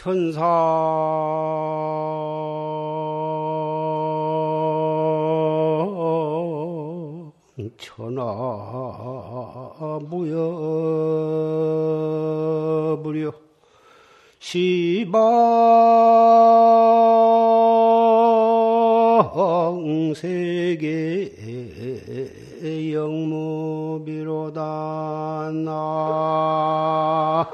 천사. 천하 무여부려 시방 세계 영무비로다 나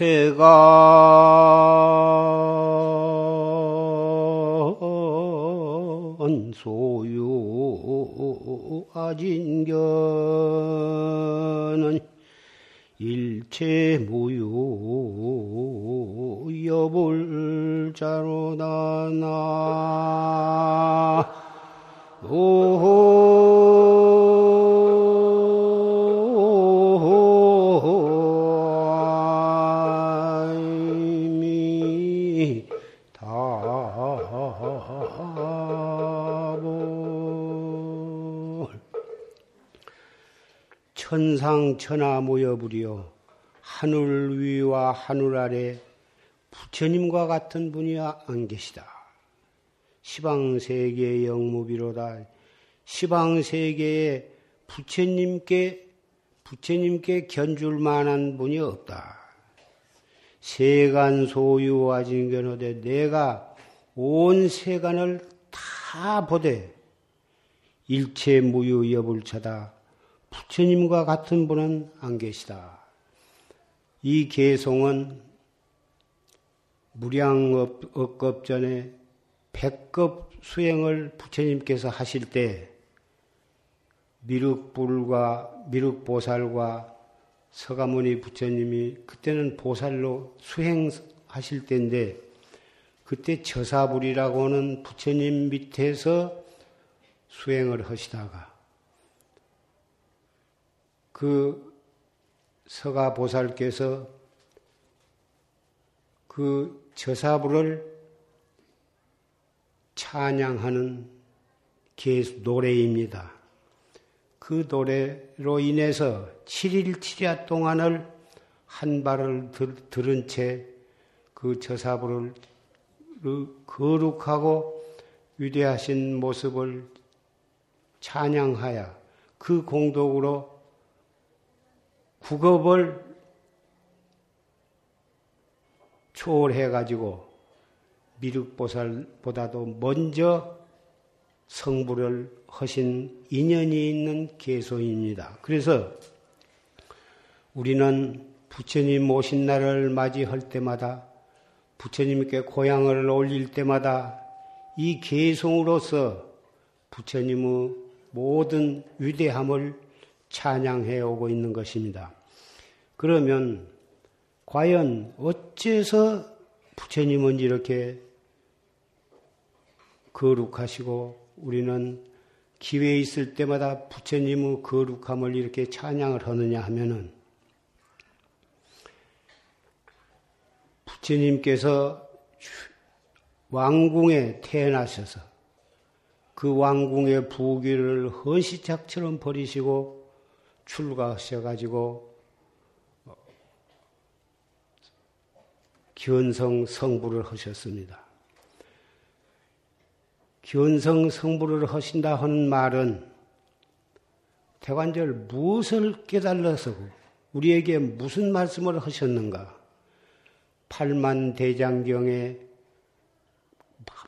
세간 소유 아진견은 일체 무유 여불자로다 나. 이미 천상천하 모여 부리어 하늘 위와 하늘 아래 부처님과 같은 분이 안 계시다. 시방 세계의 영무비로다. 시방 세계에 부처님께 부처님께 견줄 만한 분이 없다. 세간 소유와 진견하되 내가 온 세간을 다 보되 일체 무유 여불차다. 부처님과 같은 분은 안 계시다. 이 개송은 무량업급 전에 백급 수행을 부처님께서 하실 때 미륵불과 미륵보살과 서가모니 부처님이 그때는 보살로 수행하실 때인데 그때 저사불이라고 하는 부처님 밑에서 수행을 하시다가 그 서가 보살께서 그 저사불을 찬양하는 노래입니다. 그 노래로 인해서 7일 7야 동안을 한 발을 들, 들은 채 그 저사부를 거룩하고 위대하신 모습을 찬양하여 그 공덕으로 국업을 초월해가지고 미륵보살보다도 먼저 성불을 하신 인연이 있는 개소입니다. 그래서 우리는 부처님 오신 날을 맞이할 때마다 부처님께 고향을 올릴 때마다 이 개송으로서 부처님의 모든 위대함을 찬양해 오고 있는 것입니다. 그러면 과연 어째서 부처님은 이렇게 거룩하시고 우리는 기회 있을 때마다 부처님의 거룩함을 이렇게 찬양을 하느냐 하면은 부처님께서 왕궁에 태어나셔서 그 왕궁의 부귀를 헌시작처럼 버리시고 출가하셔가지고 견성 성부를 하셨습니다. 견성 성부를 하신다 하는 말은 대관절 무엇을 깨달아서 우리에게 무슨 말씀을 하셨는가? 팔만 대장경에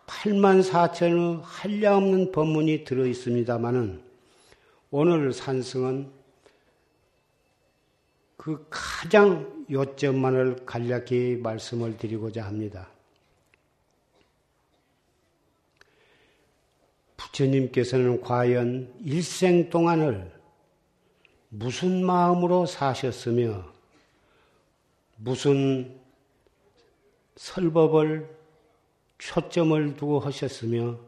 8만 4천의 한량없는 법문이 들어 있습니다마는 오늘 산승은 그 가장 요점만을 간략히 말씀을 드리고자 합니다. 부처님께서는 과연 일생 동안을 무슨 마음으로 사셨으며 무슨 설법을 초점을 두고 하셨으며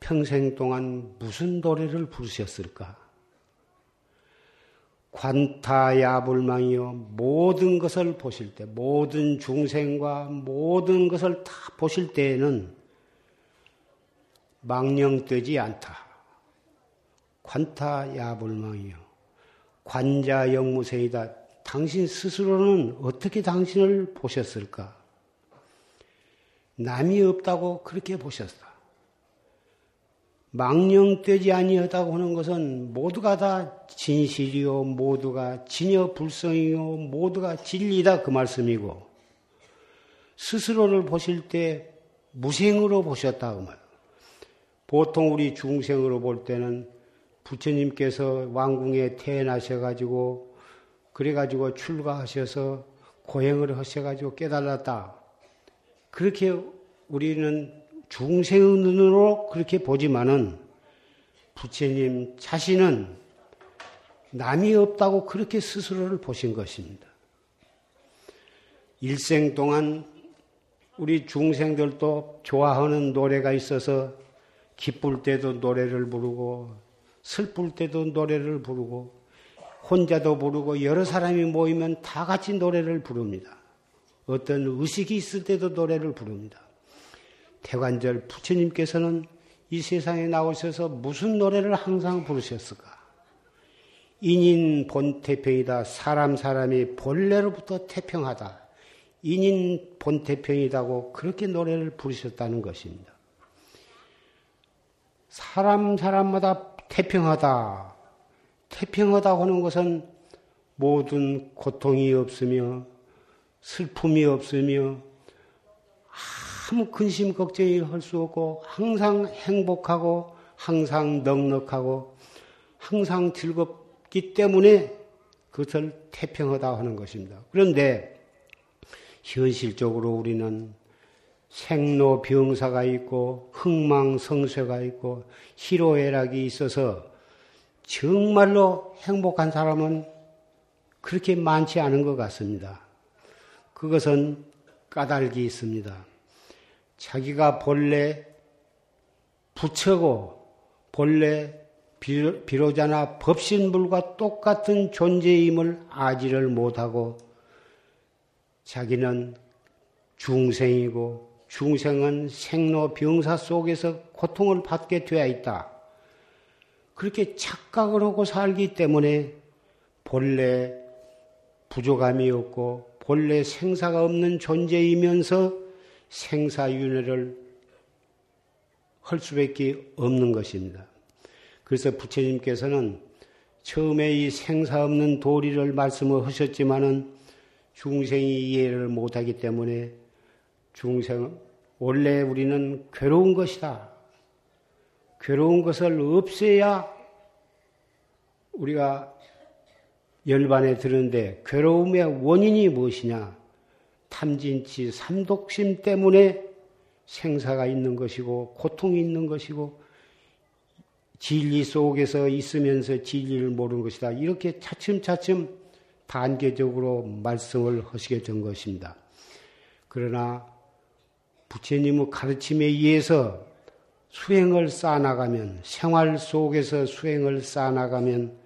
평생 동안 무슨 노래를 부르셨을까? 관타야불망이요 모든 것을 보실 때 모든 중생과 모든 것을 다 보실 때에는 망령되지 않다. 관타야불망이요 관자영무생이다. 당신 스스로는 어떻게 당신을 보셨을까? 남이 없다고 그렇게 보셨다. 망령되지 아니하다고 하는 것은 모두가 다 진실이요, 모두가 진여 불성이요, 모두가 진리다 그 말씀이고 스스로를 보실 때 무생으로 보셨다 그 말. 보통 우리 중생으로 볼 때는 부처님께서 왕궁에 태어나셔 가지고 그래 가지고 출가하셔서 고행을 하셔 가지고 깨달았다. 그렇게 우리는 중생의 눈으로 그렇게 보지만은 부처님 자신은 남이 없다고 그렇게 스스로를 보신 것입니다. 일생 동안 우리 중생들도 좋아하는 노래가 있어서 기쁠 때도 노래를 부르고 슬플 때도 노래를 부르고 혼자도 부르고 여러 사람이 모이면 다 같이 노래를 부릅니다. 어떤 의식이 있을 때도 노래를 부릅니다. 태관절 부처님께서는 이 세상에 나오셔서 무슨 노래를 항상 부르셨을까? 인인 본태평이다. 사람 사람이 본래로부터 태평하다. 인인 본태평이다고 그렇게 노래를 부르셨다는 것입니다. 사람 사람마다 태평하다. 태평하다 하는 것은 모든 고통이 없으며 슬픔이 없으며 아무 근심 걱정이 할 수 없고 항상 행복하고 항상 넉넉하고 항상 즐겁기 때문에 그것을 태평하다 하는 것입니다. 그런데 현실적으로 우리는 생로병사가 있고 흥망성쇠가 있고 희로애락이 있어서 정말로 행복한 사람은 그렇게 많지 않은 것 같습니다. 그것은 까닭이 있습니다. 자기가 본래 부처고 본래 비로자나 법신불과 똑같은 존재임을 아지를 못하고 자기는 중생이고 중생은 생로병사 속에서 고통을 받게 되어 있다. 그렇게 착각을 하고 살기 때문에 본래 부족함이 없고 본래 생사가 없는 존재이면서 생사윤회를 할 수밖에 없는 것입니다. 그래서 부처님께서는 처음에 이 생사 없는 도리를 말씀을 하셨지만은 중생이 이해를 못하기 때문에 중생, 원래 우리는 괴로운 것이다. 괴로운 것을 없애야 우리가 열반에 드는데 괴로움의 원인이 무엇이냐? 탐진치 삼독심 때문에 생사가 있는 것이고 고통이 있는 것이고 진리 속에서 있으면서 진리를 모르는 것이다. 이렇게 차츰차츰 단계적으로 말씀을 하시게 된 것입니다. 그러나 부처님의 가르침에 의해서 수행을 쌓아나가면 생활 속에서 수행을 쌓아나가면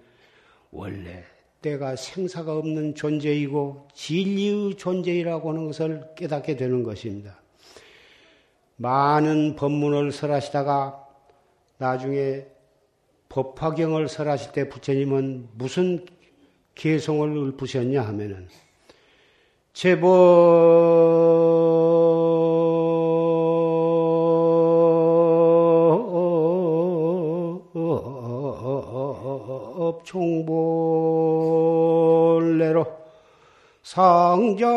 원래 때가 생사가 없는 존재이고 진리의 존재이라고 하는 것을 깨닫게 되는 것입니다. 많은 법문을 설하시다가 나중에 법화경을 설하실 때 부처님은 무슨 개성을 읊으셨냐 하면은 제법 총본래로 상자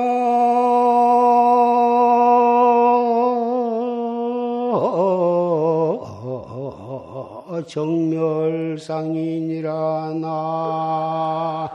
정멸상인이라 나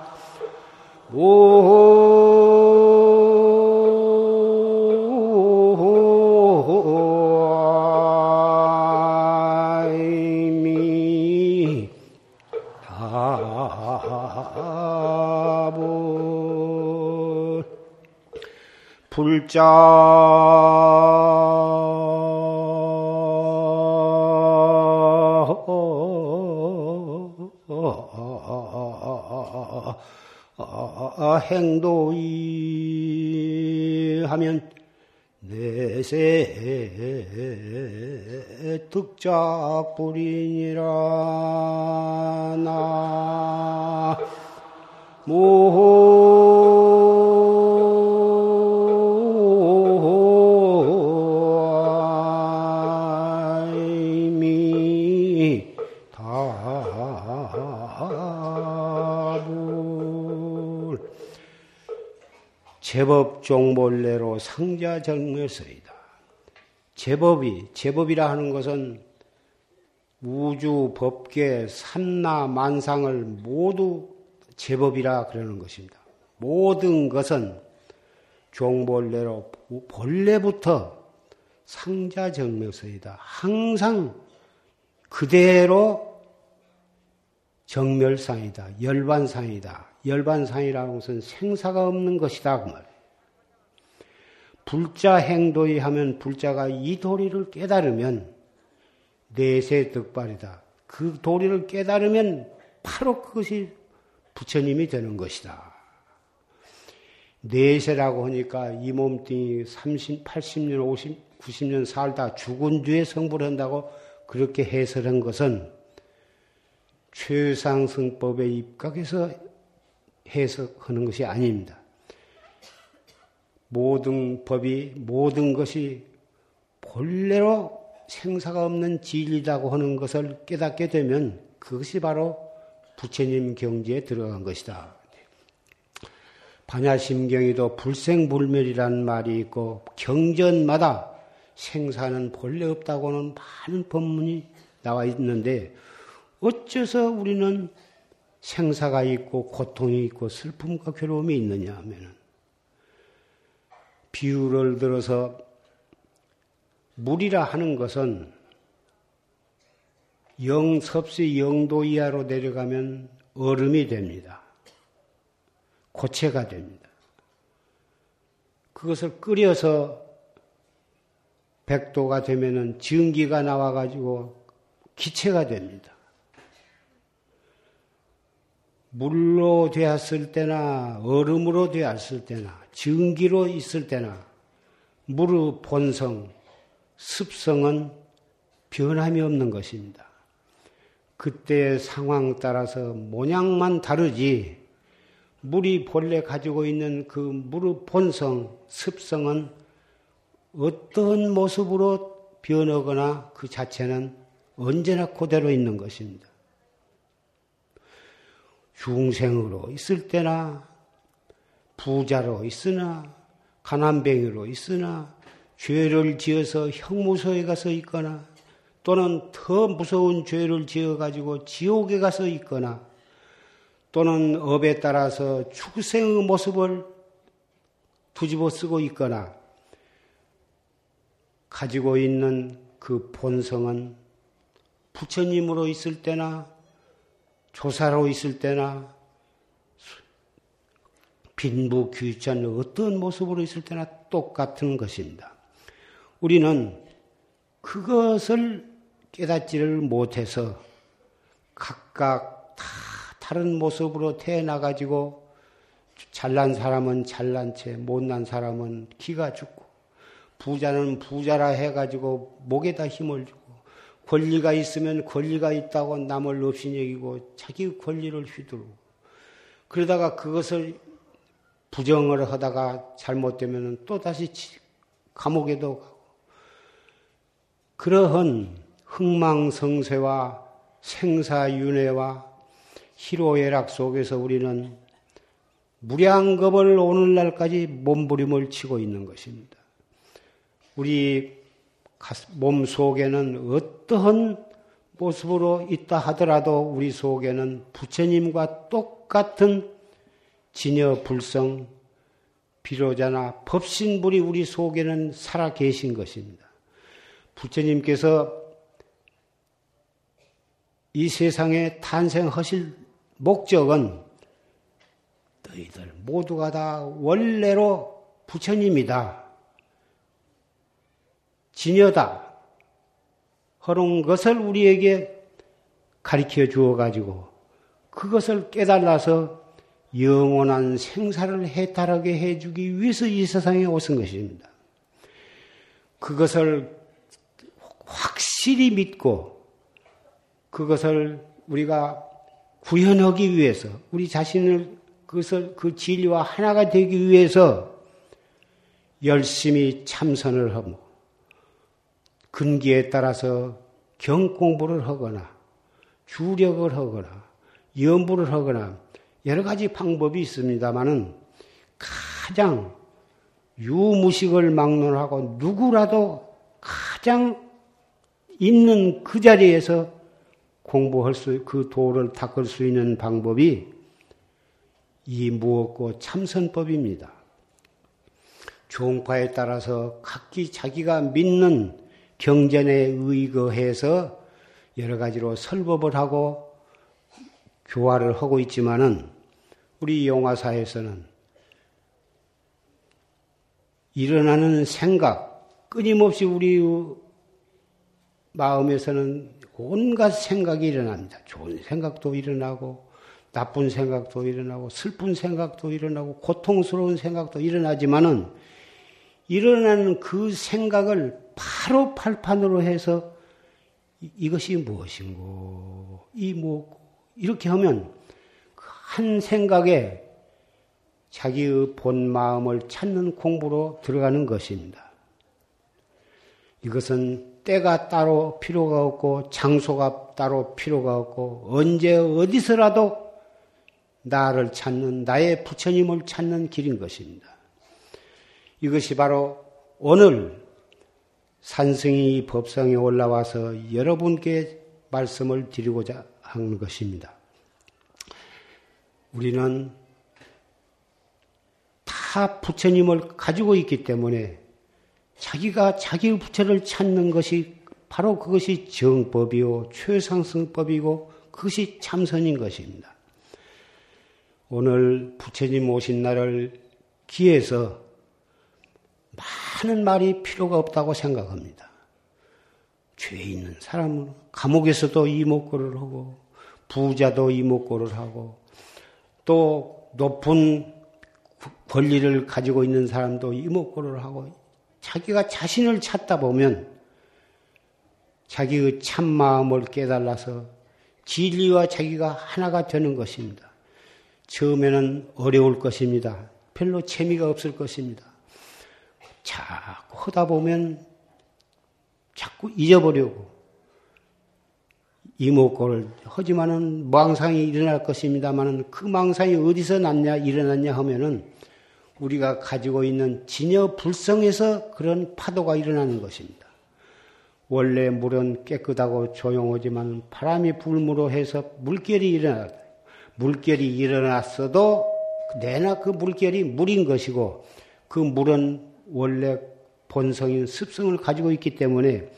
불자 행도이 하면 내세 득작불이니라 나 제법 종몰래로 상자정멸서이다. 제법이 제법이라 하는 것은 우주 법계 삼나 만상을 모두 제법이라 그러는 것입니다. 모든 것은 종벌레로 본래부터 상자 정멸서이다. 항상 그대로 정멸상이다. 열반상이다. 열반상이라는 것은 생사가 없는 것이다. 그 말. 불자 행도이 하면 불자가 이 도리를 깨달으면 내세 득발이다. 그 도리를 깨달으면 바로 그것이 부처님이 되는 것이다. 내세라고 하니까 이 몸뚱이 30, 80년, 50, 90년 살다 죽은 뒤에 성불 한다고 그렇게 해설한 것은 최상승법에 입각해서 해석하는 것이 아닙니다. 모든 법이 모든 것이 본래로 생사가 없는 진리라고 하는 것을 깨닫게 되면 그것이 바로 부처님 경지에 들어간 것이다. 반야심경에도 불생불멸이라는 말이 있고 경전마다 생사는 본래 없다고는 많은 법문이 나와 있는데 어째서 우리는 생사가 있고 고통이 있고 슬픔과 괴로움이 있느냐 하면은 비유를 들어서 물이라 하는 것은 영섭시 영도 이하로 내려가면 얼음이 됩니다. 고체가 됩니다. 그것을 끓여서 백도가 되면은 증기가 나와가지고 기체가 됩니다. 물로 되었을 때나 얼음으로 되었을 때나 증기로 있을 때나 물의 본성, 습성은 변함이 없는 것입니다. 그때의 상황 따라서 모양만 다르지 물이 본래 가지고 있는 그 물의 본성, 습성은 어떤 모습으로 변하거나 그 자체는 언제나 그대로 있는 것입니다. 중생으로 있을 때나 부자로 있으나 가난뱅이로 있으나 죄를 지어서 형무소에 가서 있거나 또는 더 무서운 죄를 지어 가지고 지옥에 가서 있거나 또는 업에 따라서 축생의 모습을 두집어 쓰고 있거나 가지고 있는 그 본성은 부처님으로 있을 때나 조사로 있을 때나 빈부 귀천 어떤 모습으로 있을 때나 똑같은 것입니다. 우리는 그것을 깨닫지를 못해서 각각 다 다른 모습으로 태어나가지고 잘난 사람은 잘난 채, 못난 사람은 기가 죽고, 부자는 부자라 해가지고 목에다 힘을 주고, 권리가 있으면 권리가 있다고 남을 없이 여기고 자기 권리를 휘두르고 그러다가 그것을 부정을 하다가 잘못되면 또 다시 감옥에도 가고 그러한 흥망성쇠와 생사윤회와 희로애락 속에서 우리는 무량겁을 오늘날까지 몸부림을 치고 있는 것입니다. 우리 몸 속에는 어떠한 모습으로 있다 하더라도 우리 속에는 부처님과 똑같은 진여 불성, 비로자나 법신불이 우리 속에는 살아 계신 것입니다. 부처님께서 이 세상에 탄생하실 목적은 너희들 모두가 다 원래로 부처님이다. 진여다. 그런 것을 우리에게 가르쳐 주어 가지고 그것을 깨달아서 영원한 생사를 해탈하게 해주기 위해서 이 세상에 오신 것입니다. 그것을 확실히 믿고 그것을 우리가 구현하기 위해서 우리 자신을 그것을 그 진리와 하나가 되기 위해서 열심히 참선을 하고 근기에 따라서 경공부를 하거나 주력을 하거나 연부를 하거나 여러 가지 방법이 있습니다만은 가장 유무식을 막론하고 누구라도 가장 있는 그 자리에서 공부할 수, 그 도를 닦을 수 있는 방법이 이 무엇고 참선법입니다. 종파에 따라서 각기 자기가 믿는 경전에 의거해서 여러 가지로 설법을 하고 교화를 하고 있지만은 우리 영화사에서는 일어나는 생각, 끊임없이 우리 마음에서는 온갖 생각이 일어납니다. 좋은 생각도 일어나고, 나쁜 생각도 일어나고, 슬픈 생각도 일어나고, 고통스러운 생각도 일어나지만은, 일어나는 그 생각을 바로 팔판으로 해서 이것이 무엇인고, 이 무엇고, 이렇게 하면 그한 생각에 자기의 본 마음을 찾는 공부로 들어가는 것입니다. 이것은 때가 따로 필요가 없고 장소가 따로 필요가 없고 언제 어디서라도 나를 찾는 나의 부처님을 찾는 길인 것입니다. 이것이 바로 오늘 산승이 법상에 올라와서 여러분께 말씀을 드리고자 하는 것입니다. 우리는 다 부처님을 가지고 있기 때문에 자기가 자기의 부처를 찾는 것이 바로 그것이 정법이요 최상승법이고 그것이 참선인 것입니다. 오늘 부처님 오신 날을 기해서 많은 말이 필요가 없다고 생각합니다. 죄 있는 사람은 감옥에서도 이목구를 하고 부자도 이목구를 하고 또 높은 권리를 가지고 있는 사람도 이목구를 하고 자기가 자신을 찾다 보면 자기의 참 마음을 깨달아서 진리와 자기가 하나가 되는 것입니다. 처음에는 어려울 것입니다. 별로 재미가 없을 것입니다. 자꾸 하다 보면 자꾸 잊어버리고 이목고를 하지만은 망상이 일어날 것입니다만은 그 망상이 어디서 났냐 일어났냐 하면은 우리가 가지고 있는 진여 불성에서 그런 파도가 일어나는 것입니다. 원래 물은 깨끗하고 조용하지만 바람이 불무로 해서 물결이 일어나 물결이 일어났어도 내나 그 물결이 물인 것이고 그 물은 원래 본성인 습성을 가지고 있기 때문에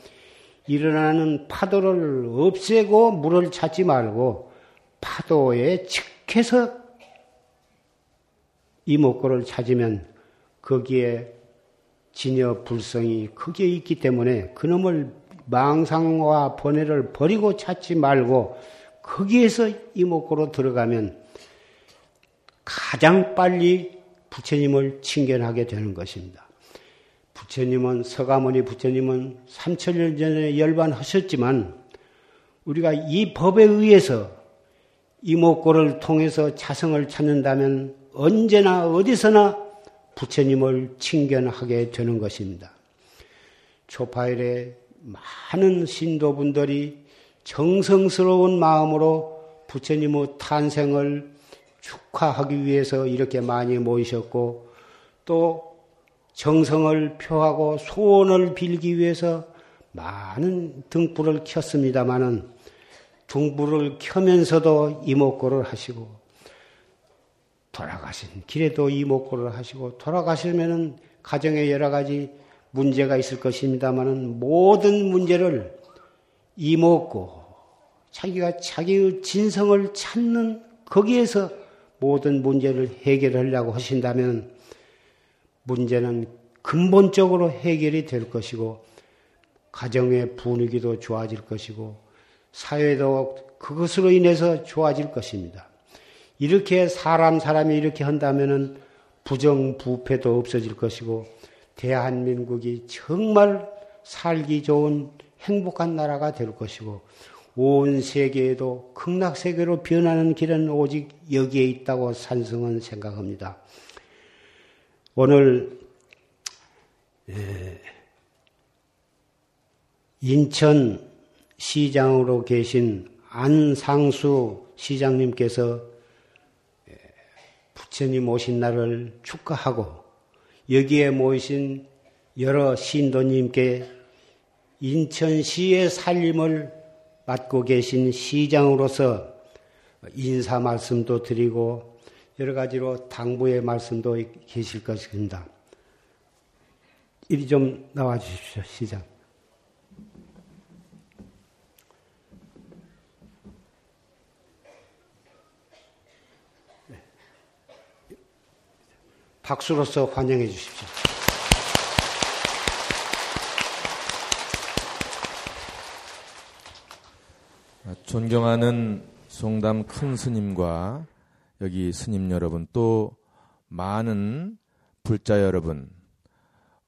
일어나는 파도를 없애고 물을 찾지 말고 파도에 측해서 이목구를 찾으면 거기에 진여 불성이 크게 있기 때문에 그놈을 망상과 번뇌를 버리고 찾지 말고 거기에서 이목구로 들어가면 가장 빨리 부처님을 칭견하게 되는 것입니다. 부처님은 서가모니 부처님은 3천년 전에 열반하셨지만 우리가 이 법에 의해서 이목구를 통해서 자성을 찾는다면 언제나 어디서나 부처님을 칭견하게 되는 것입니다. 초파일에 많은 신도분들이 정성스러운 마음으로 부처님의 탄생을 축하하기 위해서 이렇게 많이 모이셨고 또 정성을 표하고 소원을 빌기 위해서 많은 등불을 켰습니다마는 등불을 켜면서도 이목구를 하시고 돌아가신 길에도 이목구를 하시고 돌아가시면은 가정에 여러 가지 문제가 있을 것입니다만은 모든 문제를 이목구 자기가 자기의 진성을 찾는 거기에서 모든 문제를 해결하려고 하신다면 문제는 근본적으로 해결이 될 것이고 가정의 분위기도 좋아질 것이고 사회도 그것으로 인해서 좋아질 것입니다. 이렇게 사람 사람이 이렇게 한다면은 부정 부패도 없어질 것이고 대한민국이 정말 살기 좋은 행복한 나라가 될 것이고 온 세계에도 극락 세계로 변하는 길은 오직 여기에 있다고 산성은 생각합니다. 오늘 인천 시장으로 계신 안상수 시장님께서 부처님 오신 날을 축하하고 여기에 모이신 여러 신도님께 인천시의 살림을 맡고 계신 시장으로서 인사 말씀도 드리고 여러 가지로 당부의 말씀도 계실 것입니다. 이리 좀 나와 주십시오, 시장. 박수로서 환영해 주십시오. 존경하는 송담 큰 스님과 여기 스님 여러분 또 많은 불자 여러분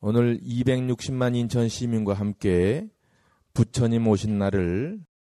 오늘 260만 인천 시민과 함께 부처님 오신 날을